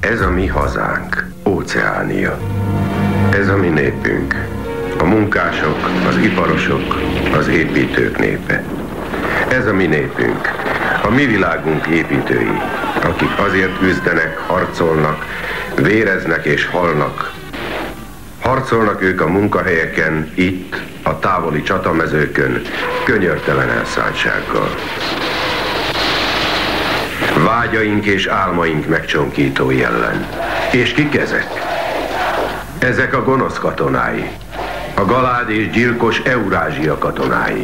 Ez a mi hazánk, Óceánia. Ez a mi népünk. A munkások, az iparosok, az építők népe. Ez a mi népünk, a mi világunk építői, akik azért küzdenek, harcolnak, véreznek és halnak. Harcolnak ők a munkahelyeken, itt, a távoli csatamezőkön, könyörtelen elszántsággal. Vágyaink és álmaink megcsonkítói ellen. És kik ezek? Ezek a gonosz katonái. A galád és gyilkos Eurázsia katonái.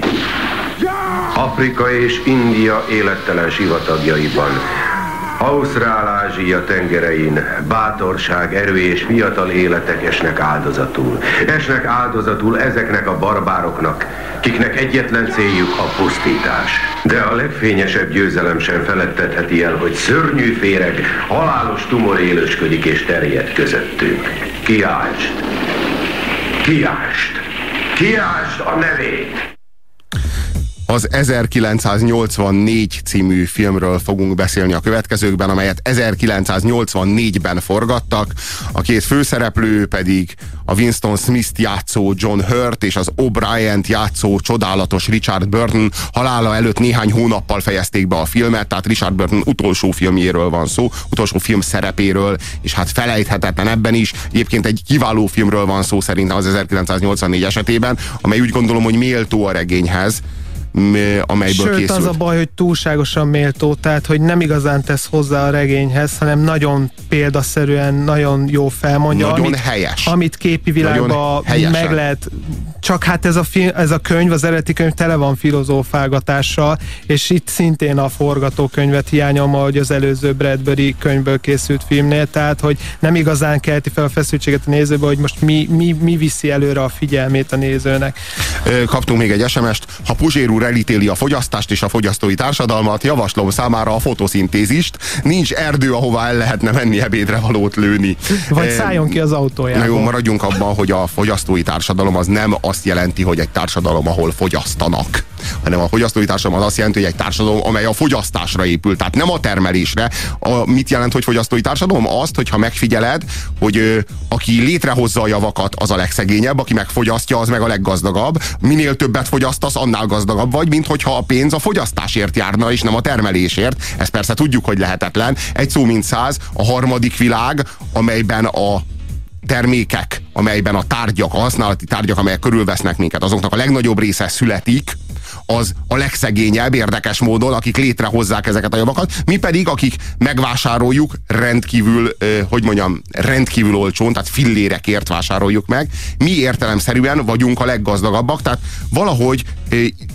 Afrika és India élettelen sivatagjaiban, Ausztrál-Ázsia tengerein bátorság, erő és fiatal életek esnek áldozatul. Esnek áldozatul ezeknek a barbároknak, kiknek egyetlen céljuk a pusztítás. De a legfényesebb győzelem sem felettetheti el, hogy szörnyű féreg, halálos tumor élősködik és terjed közöttünk. Kiáltsd! Kiáltsd! Kiáltsd a nevét! Az 1984 című filmről fogunk beszélni a következőkben, amelyet 1984-ben forgattak. A két főszereplő pedig a Winston Smith-t játszó John Hurt és az O'Brien-t játszó csodálatos Richard Burton halála előtt néhány hónappal fejezték be a filmet, tehát Richard Burton utolsó filmjéről van szó, utolsó film szerepéről, és hát felejthetetlen ebben is. Egyébként egy kiváló filmről van szó szerintem az 1984 esetében, amely úgy gondolom, hogy méltó a regényhez, amelyből Sőt, készült. az a baj, hogy túlságosan méltó, tehát hogy nem igazán tesz hozzá a regényhez, hanem nagyon példaszerűen, nagyon jó felmondja. Nagyon amit, helyes. Amit képi világban meg lehet. Csak hát ez a, film, ez a könyv, az eredeti könyv tele van filozófálgatással, és itt szintén a forgatókönyvet hiányom, ahogy az előző Bradbury könyvből készült filmnél, tehát hogy nem igazán kelti fel a feszültséget a nézőbe, hogy most mi, mi, mi viszi előre a figyelmét a nézőnek. Kaptunk még egy SMS-t. Ha Puzsér úr elítéli a fogyasztást és a fogyasztói társadalmat, javaslom számára a fotoszintézist. Nincs erdő, ahová el lehetne menni ebédre valót lőni. Vagy szálljon ki az autójából. Na jó, maradjunk abban, hogy a fogyasztói társadalom az nem azt jelenti, hogy egy társadalom, ahol fogyasztanak hanem a fogyasztói társadalom az azt jelenti, hogy egy társadalom, amely a fogyasztásra épül, tehát nem a termelésre. A, mit jelent, hogy fogyasztói társadalom? Azt, hogyha megfigyeled, hogy ö, aki létrehozza a javakat, az a legszegényebb, aki megfogyasztja, az meg a leggazdagabb. Minél többet fogyasztasz, annál gazdagabb vagy, mint hogyha a pénz a fogyasztásért járna, és nem a termelésért. Ezt persze tudjuk, hogy lehetetlen. Egy szó mint száz, a harmadik világ, amelyben a termékek, amelyben a tárgyak, a használati tárgyak, amelyek körülvesznek minket, azoknak a legnagyobb része születik, az a legszegényebb érdekes módon, akik létrehozzák ezeket a javakat, mi pedig, akik megvásároljuk rendkívül, hogy mondjam, rendkívül olcsón, tehát fillérekért vásároljuk meg, mi értelemszerűen vagyunk a leggazdagabbak, tehát valahogy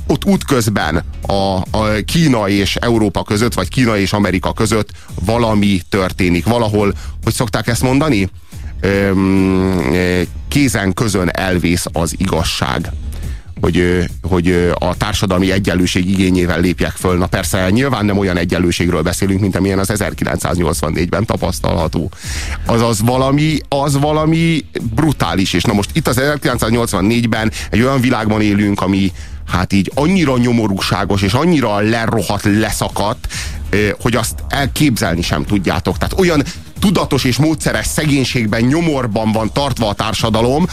ott útközben a, a Kína és Európa között, vagy Kína és Amerika között valami történik. Valahol, hogy szokták ezt mondani? Kézen közön elvész az igazság hogy, hogy a társadalmi egyenlőség igényével lépjek föl. Na persze, nyilván nem olyan egyenlőségről beszélünk, mint amilyen az 1984-ben tapasztalható. Azaz valami, az valami brutális, és na most itt az 1984-ben egy olyan világban élünk, ami hát így annyira nyomorúságos, és annyira lerohat, leszakadt, hogy azt elképzelni sem tudjátok. Tehát olyan tudatos és módszeres szegénységben, nyomorban van tartva a társadalom,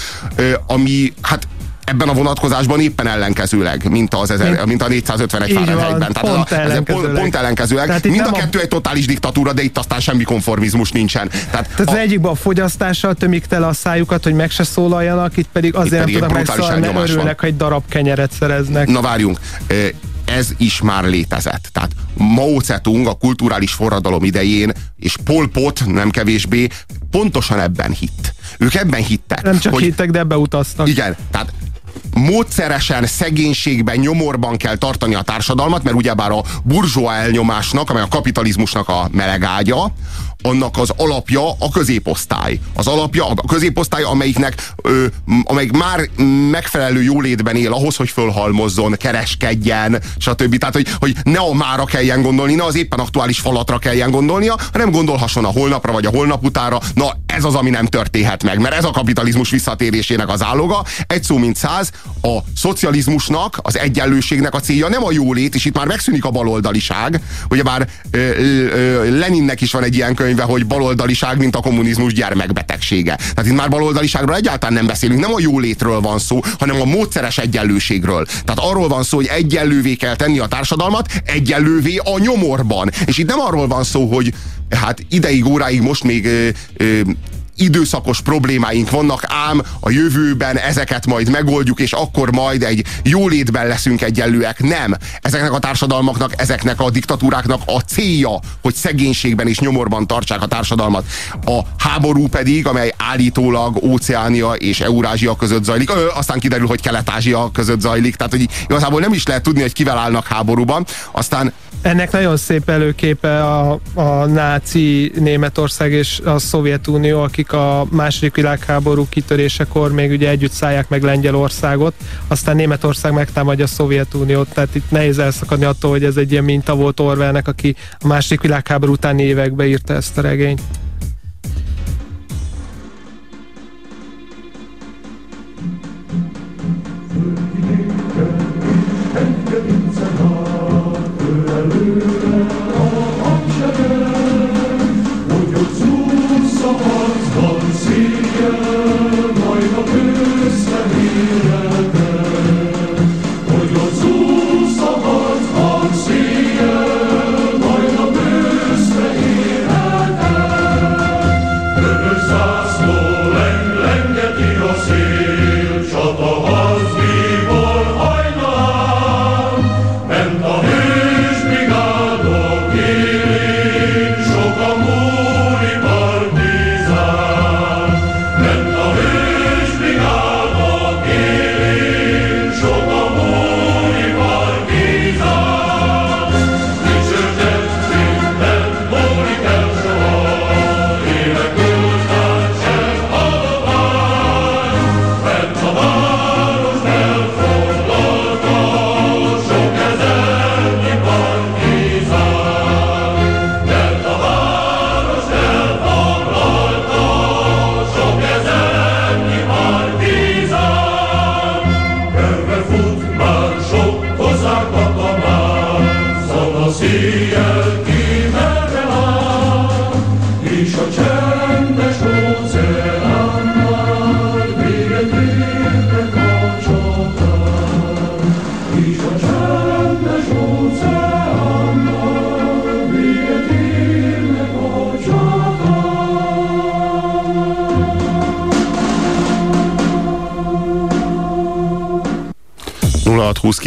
ami hát ebben a vonatkozásban éppen ellenkezőleg, mint, az ezer, mint a 451 Fahrenheitben. Tehát pont, a, ellenkezőleg. Pont, pont ellenkezőleg. Tehát Mind a kettő a... egy totális diktatúra, de itt aztán semmi konformizmus nincsen. Tehát, Tehát a... az egyikben a fogyasztással tömik tele a szájukat, hogy meg se szólaljanak, itt pedig azért itt pedig nem tudnak megszólalni, örülnek, hogy darab kenyeret szereznek. Na várjunk, ez is már létezett. Tehát Mao Zedong a kulturális forradalom idején, és Pol Pot nem kevésbé, pontosan ebben hitt. Ők ebben hittek. Nem csak hogy, hittek, de ebbe utaztak. Igen, tehát módszeresen, szegénységben, nyomorban kell tartani a társadalmat, mert ugyebár a burzsóa elnyomásnak, amely a kapitalizmusnak a melegágya, annak az alapja a középosztály. Az alapja a középosztály, amelyiknek ö, amelyik már megfelelő jólétben él ahhoz, hogy fölhalmozzon, kereskedjen, stb. Tehát, hogy, hogy ne a mára kelljen gondolni, ne az éppen aktuális falatra kelljen gondolnia, hanem gondolhasson a holnapra vagy a holnap utára. Na, ez az, ami nem történhet meg, mert ez a kapitalizmus visszatérésének az áloga. Egy szó mint száz, a szocializmusnak, az egyenlőségnek a célja nem a jólét, és itt már megszűnik a baloldaliság. Ugye már Leninnek is van egy ilyen könyve, hogy baloldaliság, mint a kommunizmus gyermekbetegsége. Tehát itt már baloldaliságról egyáltalán nem beszélünk, nem a jólétről van szó, hanem a módszeres egyenlőségről. Tehát arról van szó, hogy egyenlővé kell tenni a társadalmat, egyenlővé a nyomorban. És itt nem arról van szó, hogy hát ideig, óráig most még ö, ö, időszakos problémáink vannak, ám a jövőben ezeket majd megoldjuk, és akkor majd egy jólétben leszünk egyenlőek. Nem. Ezeknek a társadalmaknak, ezeknek a diktatúráknak a célja, hogy szegénységben és nyomorban tartsák a társadalmat. A háború pedig, amely állítólag Óceánia és Eurázsia között zajlik, ö, aztán kiderül, hogy Kelet-Ázsia között zajlik, tehát hogy igazából nem is lehet tudni, hogy kivel állnak háborúban. Aztán ennek nagyon szép előképe a, a náci Németország és a Szovjetunió, akik a második világháború kitörésekor még ugye együtt szállják meg Lengyelországot, aztán Németország megtámadja a Szovjetuniót, tehát itt nehéz elszakadni attól, hogy ez egy ilyen minta volt Orwellnek, aki a második világháború utáni években írta ezt a regényt.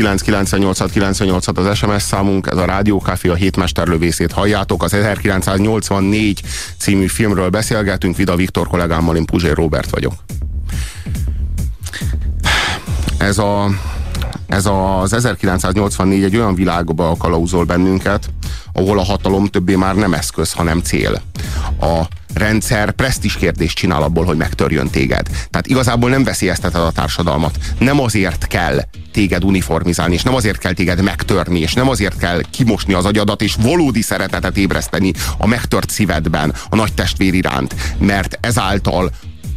At az SMS számunk, ez a Rádiókafé, a hétmesterlövészét halljátok. Az 1984 című filmről beszélgetünk, Vida Viktor kollégámmal, én Puzsér Robert vagyok. Ez a ez az 1984 egy olyan világba kalauzol bennünket, ahol a hatalom többé már nem eszköz, hanem cél. A rendszer presztis kérdést csinál abból, hogy megtörjön téged. Tehát igazából nem veszélyezteted a társadalmat. Nem azért kell téged uniformizálni, és nem azért kell téged megtörni, és nem azért kell kimosni az agyadat, és valódi szeretetet ébreszteni a megtört szívedben a nagy testvér iránt, mert ezáltal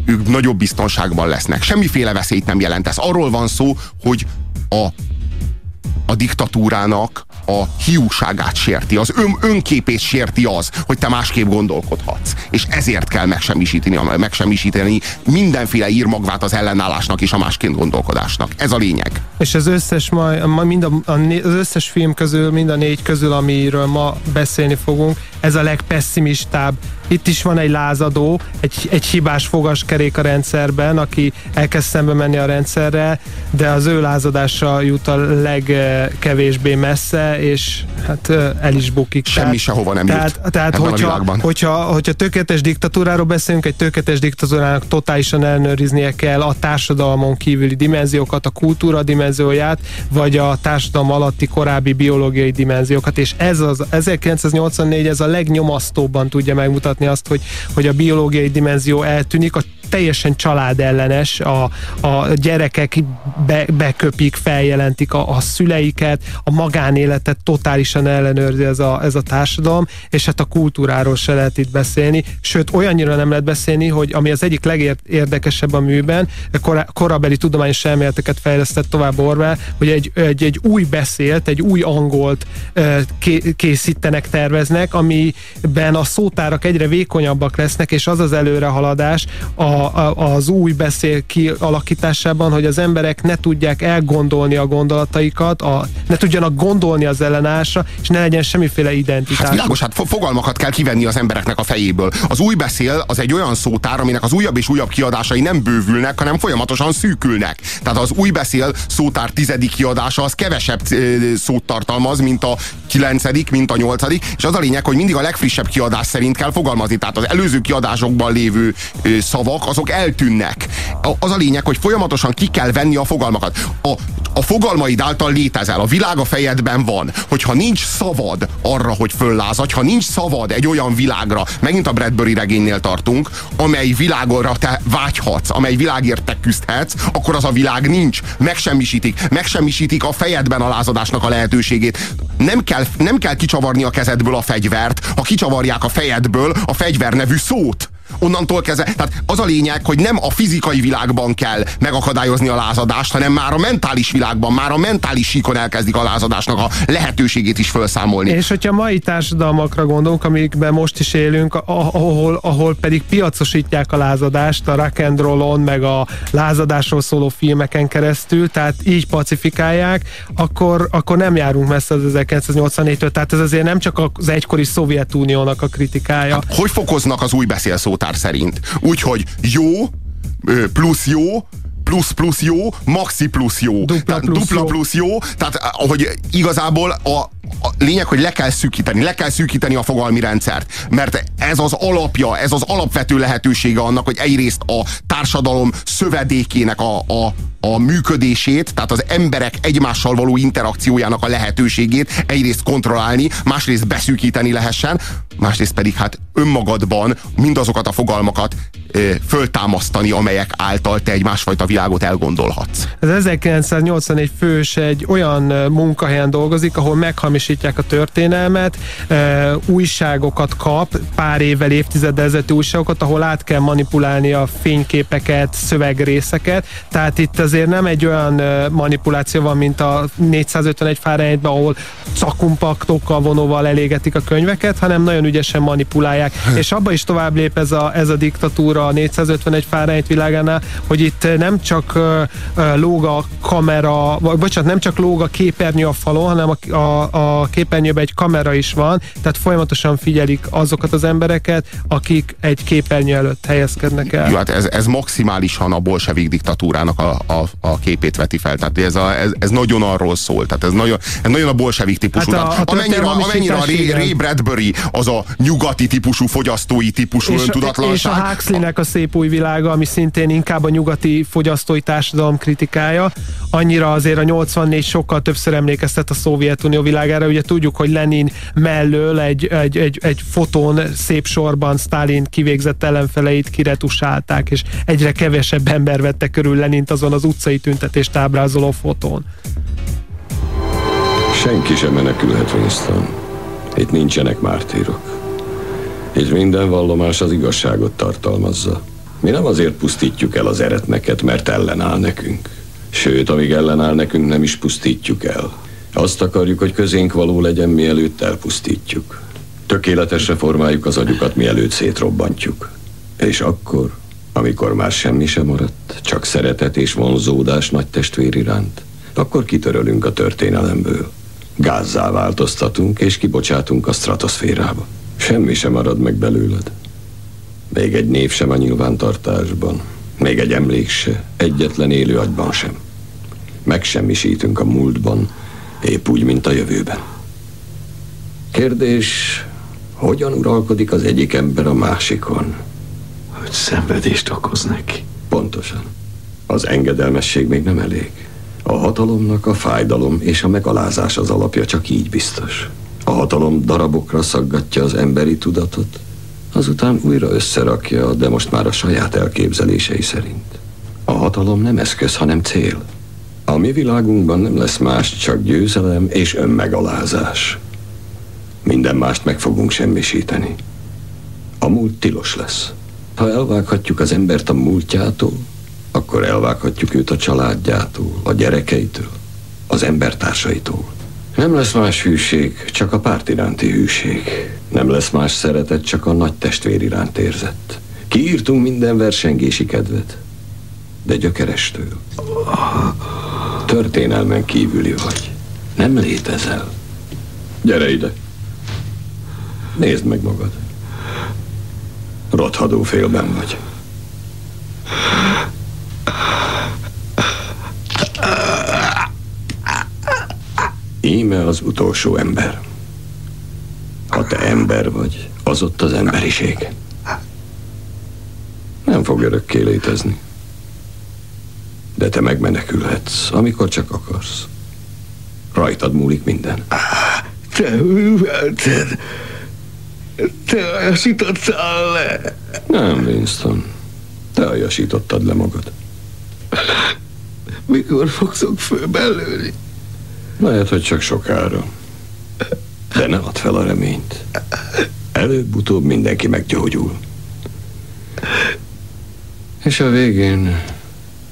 ők nagyobb biztonságban lesznek. Semmiféle veszélyt nem jelent ez. Arról van szó, hogy a, a diktatúrának a hiúságát sérti, az ön, önképét sérti az, hogy te másképp gondolkodhatsz. És ezért kell megsemmisíteni, megsemmisíteni mindenféle írmagvát az ellenállásnak és a másként gondolkodásnak. Ez a lényeg. És az összes, ma, mind a, az összes film közül, mind a négy közül, amiről ma beszélni fogunk, ez a legpesszimistább. Itt is van egy lázadó, egy, egy hibás fogaskerék a rendszerben, aki elkezd szembe menni a rendszerre, de az ő lázadása jut a legkevésbé messze, és hát el is bukik. Semmi tehát, sehova nem tehát, jut Tehát, hogyha, hogyha, hogyha tökéletes diktatúráról beszélünk, egy tökéletes diktatúrának totálisan ellenőriznie kell a társadalmon kívüli dimenziókat, a kultúra dimenzióját, vagy a társadalom alatti korábbi biológiai dimenziókat, és ez az 1984 ez a legnyomasztóbban tudja megmutatni azt, hogy, hogy a biológiai dimenzió eltűnik, a teljesen családellenes, a, a gyerekek be, beköpik, feljelentik a, a szüleiket, a magánéletet totálisan ellenőrzi ez a, ez a társadalom, és hát a kultúráról se lehet itt beszélni, sőt olyannyira nem lehet beszélni, hogy ami az egyik legérdekesebb a műben, kor, korabeli tudományos elméleteket fejlesztett tovább Orwell, hogy egy, egy, egy új beszélt, egy új angolt készítenek, terveznek, amiben a szótárak egyre vékonyabbak lesznek, és az az előrehaladás a, az új beszél kialakításában, hogy az emberek ne tudják elgondolni a gondolataikat, a, ne tudjanak gondolni az ellenállásra, és ne legyen semmiféle identitás. Hát világos, hát fogalmakat kell kivenni az embereknek a fejéből. Az új beszél az egy olyan szótár, aminek az újabb és újabb kiadásai nem bővülnek, hanem folyamatosan szűkülnek. Tehát az új beszél szótár tizedik kiadása az kevesebb szót tartalmaz, mint a kilencedik, mint a nyolcadik, és az a lényeg, hogy mindig a legfrissebb kiadás szerint kell fogalmazni. Tehát az előző kiadásokban lévő szavak, azok eltűnnek. Az a lényeg, hogy folyamatosan ki kell venni a fogalmakat. A, a fogalmaid által létezel, a világ a fejedben van. Hogyha nincs szavad arra, hogy föllázadj, ha nincs szavad egy olyan világra, megint a Bradbury regénynél tartunk, amely világorra te vágyhatsz, amely világért te küzdhetsz, akkor az a világ nincs. Megsemmisítik. Megsemmisítik a fejedben a lázadásnak a lehetőségét. Nem kell, nem kell kicsavarni a kezedből a fegyvert, ha kicsavarják a fejedből a fegyver nevű szót onnantól kezdve, tehát az a lényeg, hogy nem a fizikai világban kell megakadályozni a lázadást, hanem már a mentális világban, már a mentális síkon elkezdik a lázadásnak a lehetőségét is felszámolni. És hogyha mai társadalmakra gondolunk, amikben most is élünk, ahol, ahol pedig piacosítják a lázadást a rock and rollon, meg a lázadásról szóló filmeken keresztül, tehát így pacifikálják, akkor, akkor nem járunk messze az 1984-től. Tehát ez azért nem csak az egykori Szovjetuniónak a kritikája. Hát, hogy fokoznak az új beszélszót szótár szerint. Úgyhogy jó, plusz jó, plusz plusz jó, maxi plusz jó. Dupla plusz, dupla jó. plusz jó. Tehát, hogy igazából a, a lényeg, hogy le kell szűkíteni, le kell szűkíteni a fogalmi rendszert, mert ez az alapja, ez az alapvető lehetősége annak, hogy egyrészt a társadalom szövedékének a, a, a működését, tehát az emberek egymással való interakciójának a lehetőségét egyrészt kontrollálni, másrészt beszűkíteni lehessen, másrészt pedig hát önmagadban mindazokat a fogalmakat föltámasztani, amelyek által te egy másfajta világot elgondolhatsz. Az 1981 fős egy olyan munkahelyen dolgozik, ahol meghamisítják a történelmet, újságokat kap, pár évvel, évtizeddel ezelőtti újságokat, ahol át kell manipulálni a fényképeket, szövegrészeket, tehát itt azért nem egy olyan manipuláció van, mint a 451 Fahrenheitben, ahol cakumpaktokkal, vonóval elégetik a könyveket, hanem nagyon ügyesen manipulálják. És abba is tovább lép ez a, ez a diktatúra, a 451 Fahrenheit világánál, hogy itt nem csak uh, lóg a kamera, vagy bocsánat, nem csak lóg a képernyő a falon, hanem a, a, a képernyőben egy kamera is van, tehát folyamatosan figyelik azokat az embereket, akik egy képernyő előtt helyezkednek el. Jó, hát ez, ez maximálisan a bolsevik diktatúrának a, a, a képét veti fel. Tehát ez, a, ez, ez nagyon arról szól. Tehát ez nagyon, ez nagyon a bolsevik típusú. Hát a, a amennyire, amennyire a Ray, Ray Bradbury az a nyugati típusú, fogyasztói típusú és, öntudatlanság. És a Huxleynek a szép új világa, ami szintén inkább a nyugati fogyasztói társadalom kritikája. Annyira azért a 84 sokkal többször emlékeztet a Szovjetunió világára. Ugye tudjuk, hogy Lenin mellől egy, egy, egy, egy fotón szép sorban Stalin kivégzett ellenfeleit kiretusálták, és egyre kevesebb ember vette körül Lenint azon az utcai tüntetést ábrázoló fotón. Senki sem menekülhet, Winston. Itt nincsenek mártírok és minden vallomás az igazságot tartalmazza. Mi nem azért pusztítjuk el az eretneket, mert ellenáll nekünk. Sőt, amíg ellenáll nekünk, nem is pusztítjuk el. Azt akarjuk, hogy közénk való legyen, mielőtt elpusztítjuk. Tökéletesre formáljuk az agyukat, mielőtt szétrobbantjuk. És akkor, amikor már semmi sem maradt, csak szeretet és vonzódás nagy testvér iránt, akkor kitörölünk a történelemből. Gázzá változtatunk, és kibocsátunk a stratoszférába. Semmi sem marad meg belőled. Még egy név sem a nyilvántartásban. Még egy emlék se, egyetlen élő agyban sem. Megsemmisítünk a múltban, épp úgy, mint a jövőben. Kérdés, hogyan uralkodik az egyik ember a másikon? Hogy szenvedést okoz neki. Pontosan. Az engedelmesség még nem elég. A hatalomnak a fájdalom és a megalázás az alapja, csak így biztos. A hatalom darabokra szaggatja az emberi tudatot, Azután újra összerakja, de most már a saját elképzelései szerint. A hatalom nem eszköz, hanem cél. A mi világunkban nem lesz más, csak győzelem és önmegalázás. Minden mást meg fogunk semmisíteni. A múlt tilos lesz. Ha elvághatjuk az embert a múltjától, akkor elvághatjuk őt a családjától, a gyerekeitől, az embertársaitól. Nem lesz más hűség, csak a párt iránti hűség. Nem lesz más szeretet, csak a nagy testvér iránt érzett. Kiírtunk minden versengési kedvet, de gyökerestől. Történelmen kívüli vagy. Nem létezel. Gyere ide. Nézd meg magad. Rothadó félben vagy. Íme az utolsó ember. Ha te ember vagy, az ott az emberiség. Nem fog örökké létezni. De te megmenekülhetsz, amikor csak akarsz. Rajtad múlik minden. Te művelted. Te ajasítottál le. Nem, Winston. Te ajasítottad le magad. Mikor fogszok fő belőni? Lehet, hogy csak sokára. De ne add fel a reményt. Előbb-utóbb mindenki meggyógyul. És a végén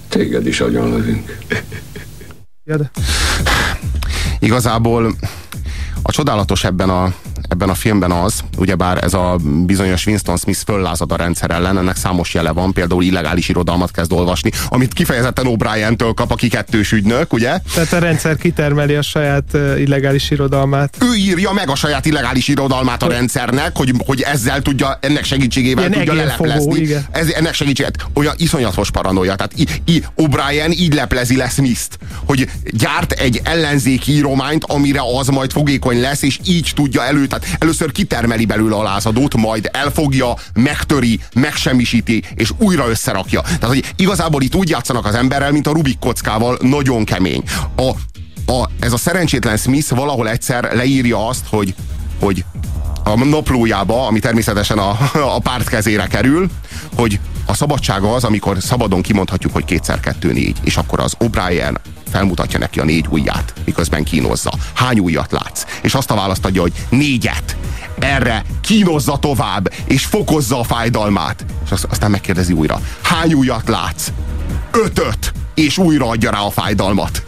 téged is agyonlövünk. Igazából a csodálatos ebben a ebben a filmben az, ugyebár ez a bizonyos Winston Smith föllázad a rendszer ellen, ennek számos jele van, például illegális irodalmat kezd olvasni, amit kifejezetten O'Brien-től kap, aki kettős ügynök, ugye? Tehát a rendszer kitermeli a saját illegális irodalmát. Ő írja meg a saját illegális irodalmát a rendszernek, hogy, hogy ezzel tudja, ennek segítségével Ilyen tudja leleplezni. Ez, ennek segítséget. Olyan iszonyatos paranoia. Tehát O'Brien így leplezi le Smith-t, hogy gyárt egy ellenzéki írományt, amire az majd fogékony lesz, és így tudja elő, tehát először kitermeli belőle a lázadót, majd elfogja, megtöri, megsemmisíti, és újra összerakja. Tehát, hogy igazából itt úgy játszanak az emberrel, mint a Rubik kockával, nagyon kemény. A, a, ez a szerencsétlen Smith valahol egyszer leírja azt, hogy, hogy a naplójába, ami természetesen a, a párt kezére kerül, hogy a szabadság az, amikor szabadon kimondhatjuk, hogy kétszer kettő négy, és akkor az O'Brien felmutatja neki a négy ujját, miközben kínozza. Hány ujjat látsz? És azt a választ adja, hogy négyet. Erre kínozza tovább, és fokozza a fájdalmát. És aztán megkérdezi újra, hány ujjat látsz? Ötöt! És újra adja rá a fájdalmat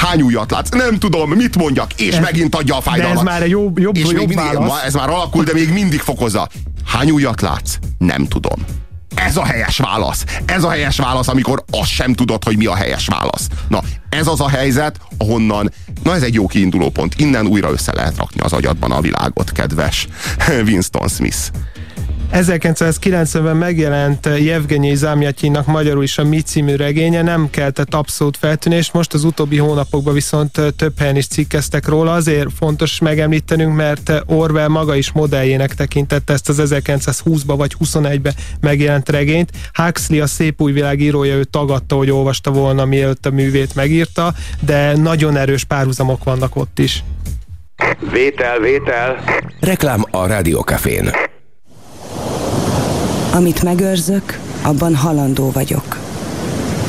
hány újat látsz? Nem tudom, mit mondjak, és ez, megint adja a fájdalmat. De ez már egy jobb, jobb, és jobb még mindig, válasz. Ez már alakul, de még mindig fokozza. Hány újat látsz? Nem tudom. Ez a helyes válasz. Ez a helyes válasz, amikor azt sem tudod, hogy mi a helyes válasz. Na, ez az a helyzet, ahonnan, na ez egy jó kiinduló pont. Innen újra össze lehet rakni az agyadban a világot, kedves Winston Smith. 1990-ben megjelent Jevgenyi Zamjatyinak magyarul is a Mi című regénye, nem keltett abszolút feltűnést, most az utóbbi hónapokban viszont több helyen is cikkeztek róla, azért fontos megemlítenünk, mert Orwell maga is modelljének tekintette ezt az 1920-ba vagy 21-be megjelent regényt. Huxley a Szép új világ írója, ő tagadta, hogy olvasta volna, mielőtt a művét megírta, de nagyon erős párhuzamok vannak ott is. Vétel, vétel. Reklám a Rádiókafén. Amit megőrzök, abban halandó vagyok.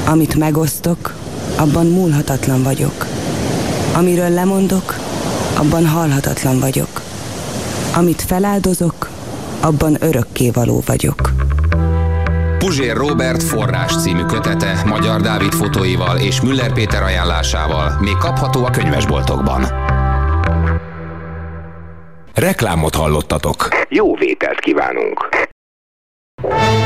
Amit megosztok, abban múlhatatlan vagyok. Amiről lemondok, abban halhatatlan vagyok. Amit feláldozok, abban való vagyok. Puzsér Robert forrás című kötete Magyar Dávid fotóival és Müller Péter ajánlásával még kapható a könyvesboltokban. Reklámot hallottatok. Jó vételt kívánunk! Thank you.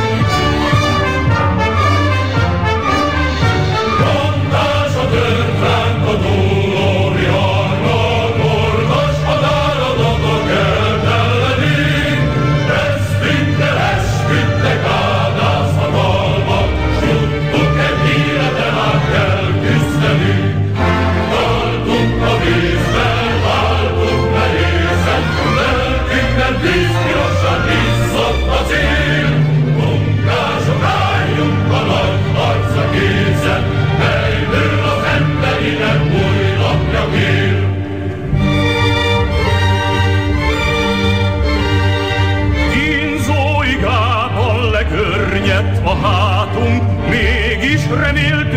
A hátunk, mégis reméltük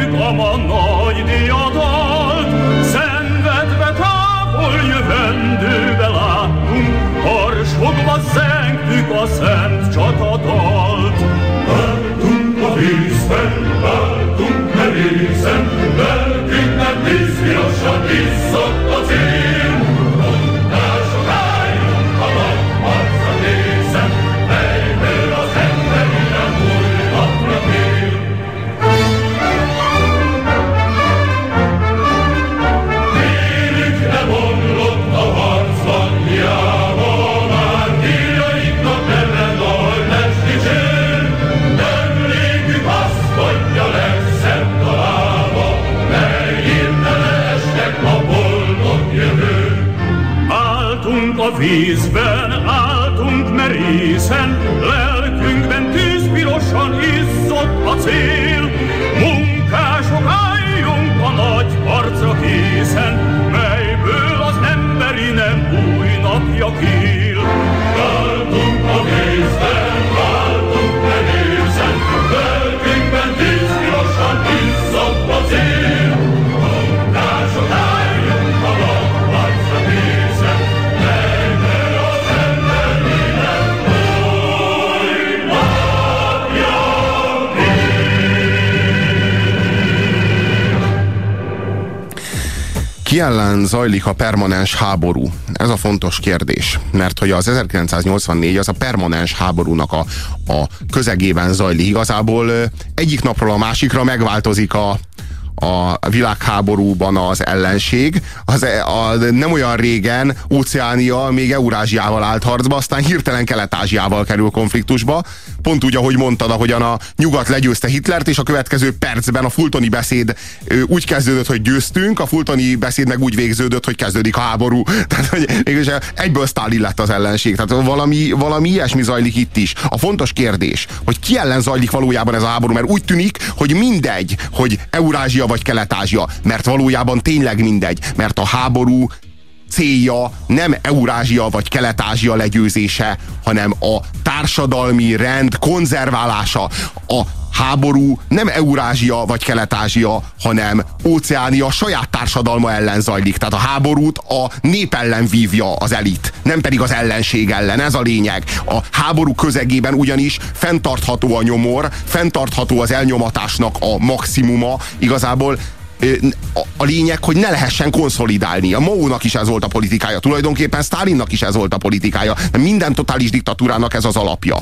Ki ellen zajlik a permanens háború? Ez a fontos kérdés, mert hogy az 1984 az a permanens háborúnak a, a közegében zajlik. Igazából egyik napról a másikra megváltozik a, a világháborúban az ellenség. Az, e, a, nem olyan régen Óceánia még Eurázsiával állt harcba, aztán hirtelen Kelet-Ázsiával kerül konfliktusba. Pont úgy, ahogy mondtad, ahogyan a nyugat legyőzte Hitlert, és a következő percben a fultoni beszéd úgy kezdődött, hogy győztünk, a fultoni beszéd meg úgy végződött, hogy kezdődik a háború. Tehát, hogy mégis egyből Stalin lett az ellenség. Tehát valami, valami ilyesmi zajlik itt is. A fontos kérdés, hogy ki ellen zajlik valójában ez a háború, mert úgy tűnik, hogy mindegy, hogy Eurázsia vagy Kelet-Ázsia, mert valójában tényleg mindegy, mert a háború célja nem Eurázsia vagy Kelet-Ázsia legyőzése, hanem a társadalmi rend konzerválása. A háború nem Eurázsia vagy Kelet-Ázsia, hanem Óceánia saját társadalma ellen zajlik. Tehát a háborút a nép ellen vívja az elit, nem pedig az ellenség ellen. Ez a lényeg. A háború közegében ugyanis fenntartható a nyomor, fenntartható az elnyomatásnak a maximuma. Igazából a lényeg, hogy ne lehessen konszolidálni. A Mao-nak is ez volt a politikája, tulajdonképpen Stalinnak is ez volt a politikája. De minden totális diktatúrának ez az alapja.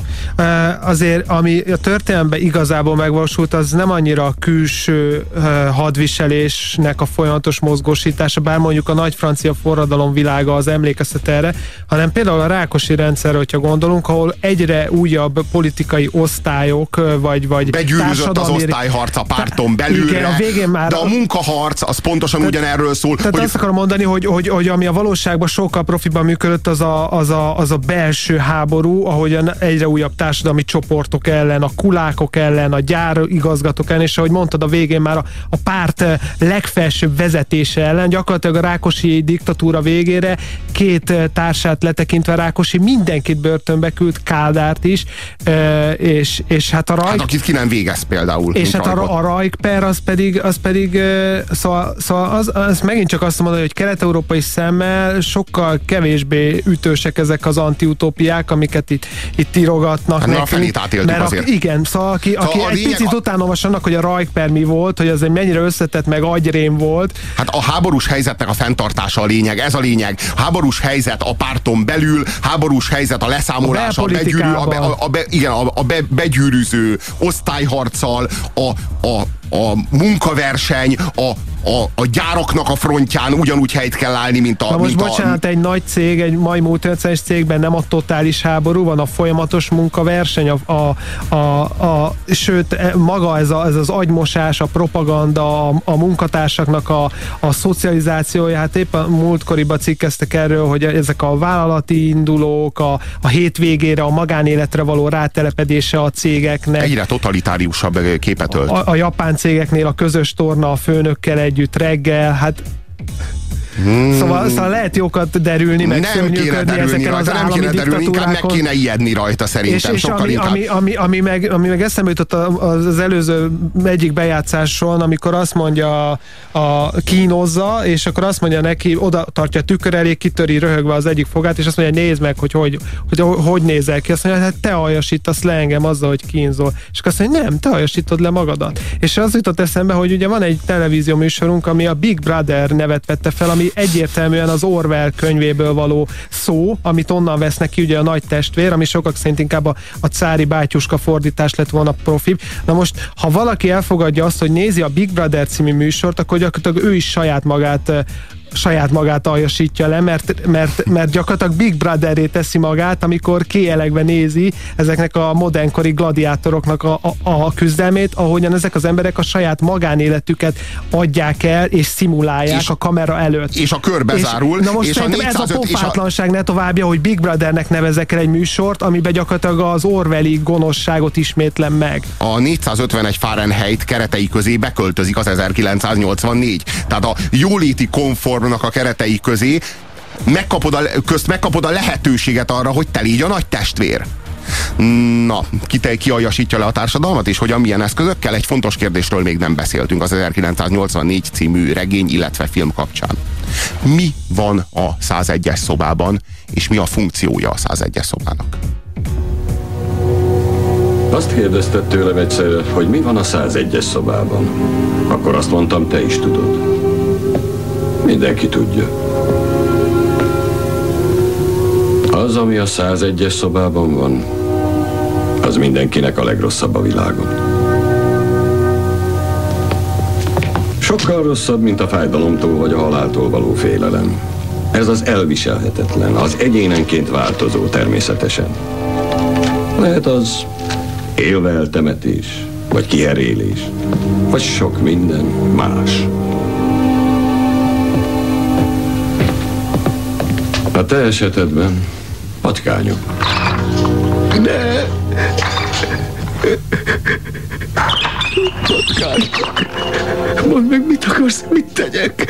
Azért, ami a történelemben igazából megvalósult, az nem annyira a külső hadviselésnek a folyamatos mozgósítása, bár mondjuk a nagy francia forradalom világa az emlékeztet erre, hanem például a Rákosi rendszerre, hogyha gondolunk, ahol egyre újabb politikai osztályok, vagy, vagy Begyűrűzött az osztályharc a párton belül. Igen, a végén már de a munkaharc az pontosan tehát, ugyanerről szól. Tehát hogy... azt akarom mondani, hogy, hogy, hogy ami a valóságban sokkal profiban működött, az a, az, a, az a belső háború, ahogyan egyre újabb társadalmi csoportok ellen, a kulákok ellen, a gyárigazgatók ellen, és ahogy mondtad a végén már a, a párt legfelsőbb vezetése ellen, gyakorlatilag a Rákosi diktatúra végére két társát letekintve Rákosi mindenkit börtönbe küld, Kádárt is, és, és hát a Rajk... Hát akit ki nem végez például. És hát a, a Rajkper az pedig, az pedig szóval, szóval az, az megint csak azt mondani, hogy kelet-európai szemmel sokkal kevésbé ütősek ezek az antiutópiák, amiket itt, itt írogatnak hát, nekünk. A mert azért. A, igen, szóval aki, szóval aki egy picit a... utána annak, hogy a Rajkper mi volt, hogy az egy mennyire összetett meg agyrém volt. Hát a háborús helyzetnek a fenntartása a lényeg, ez a lényeg. Háborús helyzet a párton belül, háborús helyzet a leszámolás, a, a, begyűrű, a, be, a, a, be, igen, a, a be, begyűrűző osztályharccal, a, a, a munkaverseny, a, a, a gyáraknak a frontján ugyanúgy helyt kell állni, mint a... Na most mint bocsánat, a... egy nagy cég, egy mai multinacionális cégben nem a totális háború, van a folyamatos munkaverseny, a, a, a, a sőt, e, maga ez, a, ez az agymosás, a propaganda, a, a munkatársaknak a, a szocializációja, hát éppen múltkoriban cikkeztek erről, hogy ezek a vállalati indulók, a, a hétvégére, a magánéletre való rátelepedése a cégeknek. Egyre totalitáriusabb képet ölt. A, a japán cégeknél a közös torna a főnökkel együtt reggel, hát Hmm. Szóval, szóval lehet jókat derülni, meg nem kéne derülni rajta, nem kéne derülni, inkább meg kéne ijedni rajta szerintem és, és sokkal ami, inkább. Ami, ami, ami, meg, ami meg eszembe jutott az előző egyik bejátszáson, amikor azt mondja a, kínozza, és akkor azt mondja neki, oda tartja a tükör elé, kitöri röhögve az egyik fogát, és azt mondja, nézd meg, hogy hogy, hogy, hogy, hogy nézel ki. Azt mondja, hát te aljasítasz le engem azzal, hogy kínzol. És azt mondja, nem, te aljasítod le magadat. És az jutott eszembe, hogy ugye van egy televízió műsorunk, ami a Big Brother nevet vette fel, ami egyértelműen az Orwell könyvéből való szó, amit onnan vesznek ki ugye a nagy testvér, ami sokak szerint inkább a, a cári bátyuska fordítás lett volna profi. Na most, ha valaki elfogadja azt, hogy nézi a Big Brother című műsort, akkor gyakorlatilag ő is saját magát saját magát aljasítja le, mert, mert, mert gyakorlatilag Big Brotheré teszi magát, amikor kéjelegve nézi ezeknek a modernkori gladiátoroknak a, a, a küzdelmét, ahogyan ezek az emberek a saját magánéletüket adják el és szimulálják és, a kamera előtt. És a kör bezárul. És, na most és a ez a pofátlanság a... ne továbbja, hogy Big Brothernek nevezek el egy műsort, amiben gyakorlatilag az Orwelli gonoszságot ismétlem meg. A 451 Fahrenheit keretei közé beköltözik az 1984. Tehát a jóléti komfort reformnak a keretei közé megkapod a, közt megkapod a lehetőséget arra, hogy te légy a nagy testvér. Na, ki, te, ki aljasítja le a társadalmat, és hogyan milyen eszközökkel? Egy fontos kérdésről még nem beszéltünk az 1984 című regény, illetve film kapcsán. Mi van a 101-es szobában, és mi a funkciója a 101-es szobának? Azt kérdezted tőlem egyszer, hogy mi van a 101-es szobában. Akkor azt mondtam, te is tudod. Mindenki tudja. Az, ami a 101-es szobában van, az mindenkinek a legrosszabb a világon. Sokkal rosszabb, mint a fájdalomtól vagy a haláltól való félelem. Ez az elviselhetetlen, az egyénenként változó természetesen. Lehet az élve eltemetés, vagy kiherélés, vagy sok minden más. A te esetedben patkányok. De... Patkányok. Mondd meg, mit akarsz, mit tegyek?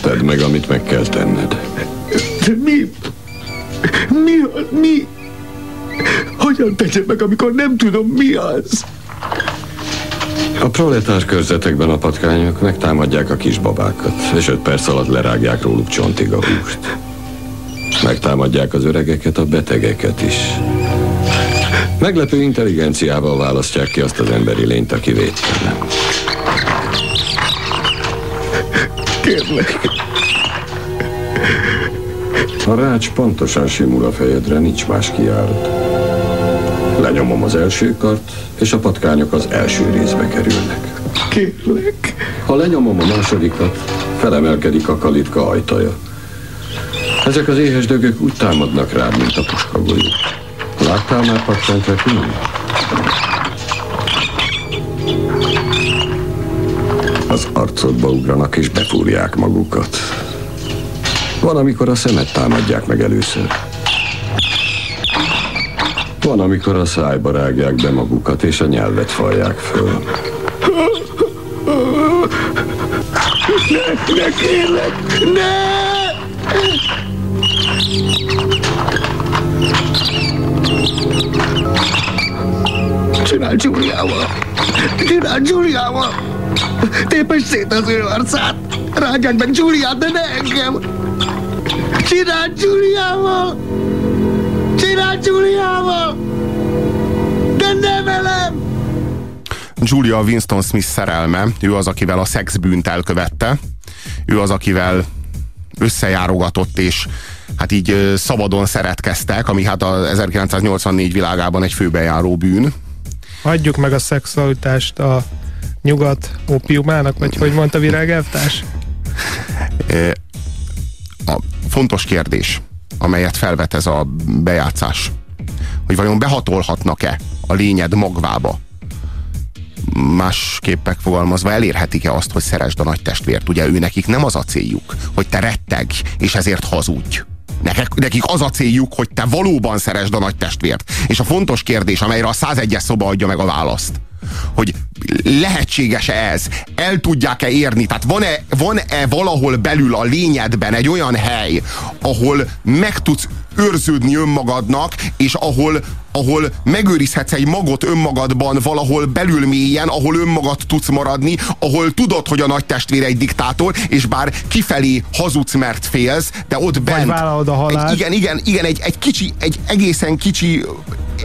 Tedd meg, amit meg kell tenned. De mi? Mi az? Mi? Hogyan tegyem meg, amikor nem tudom, mi az? A proletár körzetekben a patkányok megtámadják a kisbabákat, és öt perc alatt lerágják róluk csontig a húst. Megtámadják az öregeket, a betegeket is. Meglepő intelligenciával választják ki azt az emberi lényt, aki védtelen. Kérlek. A rács pontosan simul a fejedre, nincs más kiárat. Lenyomom az első kart, és a patkányok az első részbe kerülnek. Kérlek. Ha lenyomom a másodikat, felemelkedik a kalitka ajtaja. Ezek az éhes dögök úgy támadnak rád, mint a puskagolyó. Láttál már pattant repülni? Az arcodba ugranak és befúrják magukat. Van, amikor a szemet támadják meg először. Van, amikor a szájba rágják be magukat, és a nyelvet falják föl. Ne, ne kérlek, ne! Csinál Giuliával! Csinál Giuliával! Tépes szét az ő arcát! Rágják meg Giuliát, de ne engem! Csinál Giuliával! Csinál Giuliával! De ne velem! Julia Winston Smith szerelme, ő az, akivel a szexbűnt elkövette, ő az, akivel összejárogatott és hát így szabadon szeretkeztek, ami hát az 1984 világában egy főbejáró bűn. Hagyjuk meg a szexualitást a nyugat opiumának, vagy hogy mondta virágelvtárs? A fontos kérdés, amelyet felvet ez a bejátszás, hogy vajon behatolhatnak-e a lényed magvába, másképp fogalmazva elérhetik-e azt, hogy szeresd a nagy testvért? Ugye ő nekik nem az a céljuk, hogy te retteg, és ezért hazudj Nekik, az a céljuk, hogy te valóban szeresd a nagy testvért. És a fontos kérdés, amelyre a 101-es szoba adja meg a választ, hogy lehetséges-e ez? El tudják-e érni? Tehát van-e, van-e valahol belül a lényedben egy olyan hely, ahol meg tudsz őrződni önmagadnak, és ahol, ahol megőrizhetsz egy magot önmagadban valahol belül mélyen, ahol önmagad tudsz maradni, ahol tudod, hogy a nagy testvér egy diktátor, és bár kifelé hazudsz, mert félsz, de ott bent... a Egy, igen, igen, igen, egy, egy kicsi, egy egészen kicsi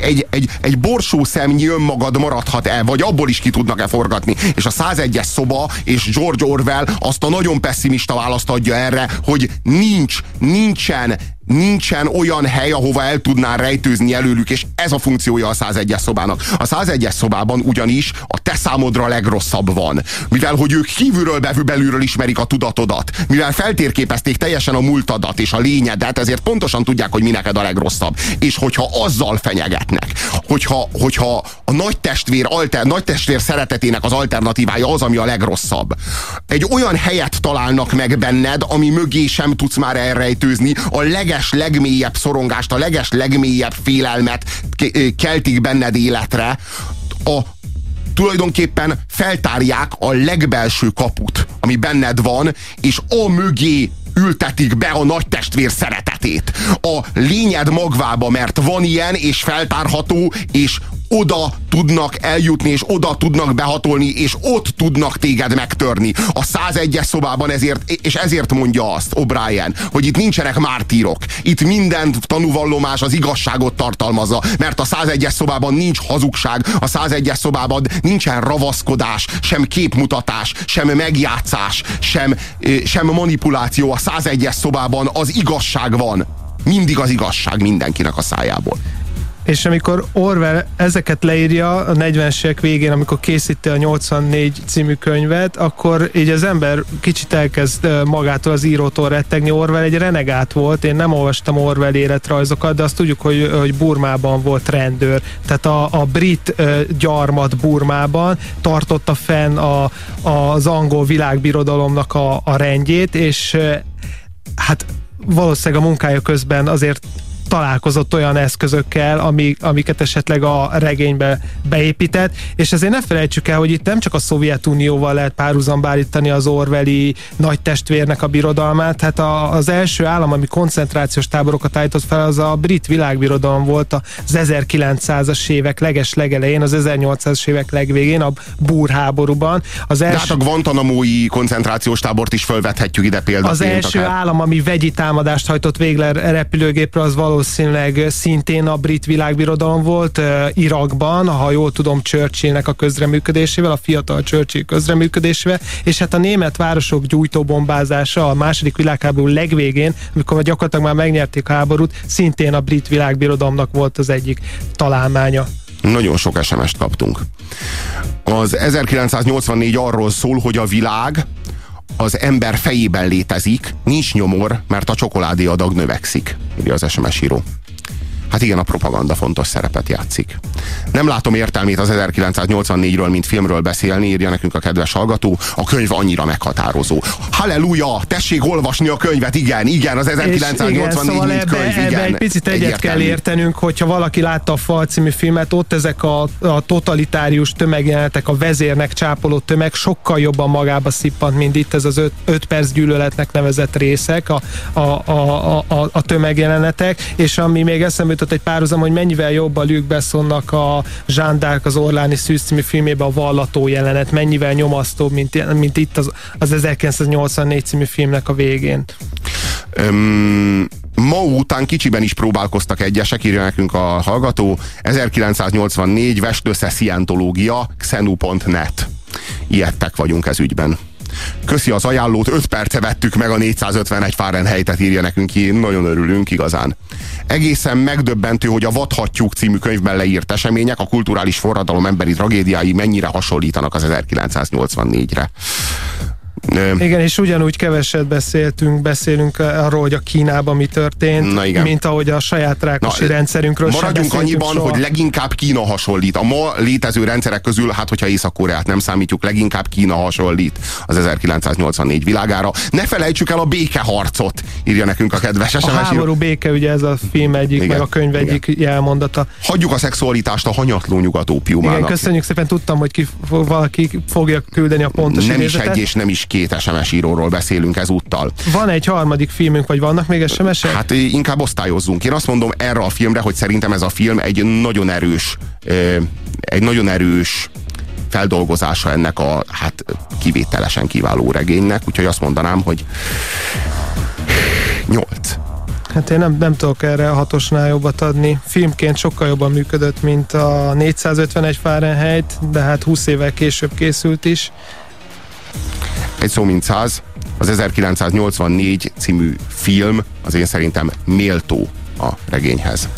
egy, egy, egy borsó szemnyi önmagad maradhat el, vagy abból is ki tudnak-e forgatni. És a 101-es szoba és George Orwell azt a nagyon pessimista választ adja erre, hogy nincs, nincsen nincsen olyan hely, ahova el tudnál rejtőzni előlük, és ez a funkciója a 101-es szobának. A 101-es szobában ugyanis a te számodra legrosszabb van. Mivel, hogy ők kívülről belülről ismerik a tudatodat, mivel feltérképezték teljesen a múltadat és a lényedet, ezért pontosan tudják, hogy mi neked a legrosszabb. És hogyha azzal fenyegetnek, hogyha, hogyha a nagy testvér, alter, nagy testvér szeretetének az alternatívája az, ami a legrosszabb. Egy olyan helyet találnak meg benned, ami mögé sem tudsz már elrejtőzni, a leges legmélyebb szorongást, a leges legmélyebb félelmet keltik benned életre, a tulajdonképpen feltárják a legbelső kaput, ami benned van, és a mögé ültetik be a nagy testvér szeretetét. A lényed magvába, mert van ilyen, és feltárható, és oda tudnak eljutni, és oda tudnak behatolni, és ott tudnak téged megtörni. A 101-es szobában ezért, és ezért mondja azt O'Brien, hogy itt nincsenek mártírok. Itt minden tanúvallomás az igazságot tartalmazza, mert a 101-es szobában nincs hazugság, a 101-es szobában nincsen ravaszkodás, sem képmutatás, sem megjátszás, sem, sem manipuláció. A 101-es szobában az igazság van. Mindig az igazság mindenkinek a szájából és amikor Orwell ezeket leírja a 40-es évek végén, amikor készíti a 84 című könyvet, akkor így az ember kicsit elkezd magától az írótól rettegni. Orwell egy renegát volt, én nem olvastam Orwell életrajzokat, de azt tudjuk, hogy, hogy Burmában volt rendőr. Tehát a, a brit gyarmat Burmában tartotta fenn a, az angol világbirodalomnak a, a rendjét, és hát valószínűleg a munkája közben azért találkozott olyan eszközökkel, amik, amiket esetleg a regénybe beépített, és ezért ne felejtsük el, hogy itt nem csak a Szovjetunióval lehet párhuzamba állítani az Orwelli nagy testvérnek a birodalmát, tehát a, az első állam, ami koncentrációs táborokat állított fel, az a brit világbirodalom volt az 1900-as évek leges legelején, az 1800-as évek legvégén, a búrháborúban. Az első... De hát a Guantanamo-i koncentrációs tábort is felvethetjük ide például. Az első akár. állam, ami vegyi támadást hajtott végre repülőgépre, az való valószínűleg szintén a brit világbirodalom volt Irakban, ha jól tudom, Churchillnek a közreműködésével, a fiatal Churchill közreműködésével, és hát a német városok gyújtóbombázása a második világháború legvégén, amikor gyakorlatilag már megnyerték a háborút, szintén a brit világbirodalomnak volt az egyik találmánya. Nagyon sok SMS-t kaptunk. Az 1984 arról szól, hogy a világ az ember fejében létezik, nincs nyomor, mert a csokoládé adag növekszik, írja az SMS író. Hát igen, a propaganda fontos szerepet játszik. Nem látom értelmét az 1984-ről, mint filmről beszélni, írja nekünk a kedves hallgató. A könyv annyira meghatározó. Halleluja! Tessék olvasni a könyvet, igen, igen, az 1984 igen, szóval mint ebbe, könyv, igen. egy picit egyet egyértelmű. kell értenünk, hogyha valaki látta a Fal című filmet, ott ezek a, a totalitárius tömegjelenetek, a vezérnek csápoló tömeg sokkal jobban magába szippant, mint itt ez az 5 perc gyűlöletnek nevezett részek, a, a, a, a, a tömegjelenetek, és ami még eszembe jutott egy párhuzam, hogy mennyivel jobb a Luke Bessonnak a d'Arc az Orláni Szűz című filmében a vallató jelenet, mennyivel nyomasztóbb, mint, mint itt az, az 1984 című filmnek a végén. Um, ma után kicsiben is próbálkoztak egyesek, írja nekünk a hallgató. 1984 Vest össze Scientológia, xenu.net. Ilyettek vagyunk ez ügyben. Köszi az ajánlót, 5 perce vettük meg a 451 Fahrenheit-et írja nekünk ki, nagyon örülünk igazán. Egészen megdöbbentő, hogy a Vadhattyúk című könyvben leírt események, a kulturális forradalom emberi tragédiái mennyire hasonlítanak az 1984-re. Igen, és ugyanúgy keveset beszéltünk, beszélünk arról, hogy a Kínában mi történt, Na igen. mint ahogy a saját rákosi Na, rendszerünkről Maradjunk annyiban, soha. hogy leginkább Kína hasonlít. A ma létező rendszerek közül, hát hogyha Észak-Koreát nem számítjuk, leginkább Kína hasonlít az 1984 világára. Ne felejtsük el a békeharcot, írja nekünk a kedves SMS. A háború béke, ugye ez a film egyik, igen, meg a könyv egyik igen. jelmondata. Hagyjuk a szexualitást a hanyatló nyugat ópiumának. Igen, köszönjük szépen, tudtam, hogy ki, valaki fogja küldeni a pontos Nem idézetet. is egy és nem is két SMS íróról beszélünk ezúttal. Van egy harmadik filmünk, vagy vannak még sms -ek? Hát inkább osztályozzunk. Én azt mondom erre a filmre, hogy szerintem ez a film egy nagyon erős, egy nagyon erős feldolgozása ennek a hát kivételesen kiváló regénynek, úgyhogy azt mondanám, hogy 8. Hát én nem, nem tudok erre a hatosnál jobbat adni. Filmként sokkal jobban működött, mint a 451 Fahrenheit, de hát 20 évvel később készült is. Egy szó mint száz, az 1984 című film az én szerintem méltó a regényhez.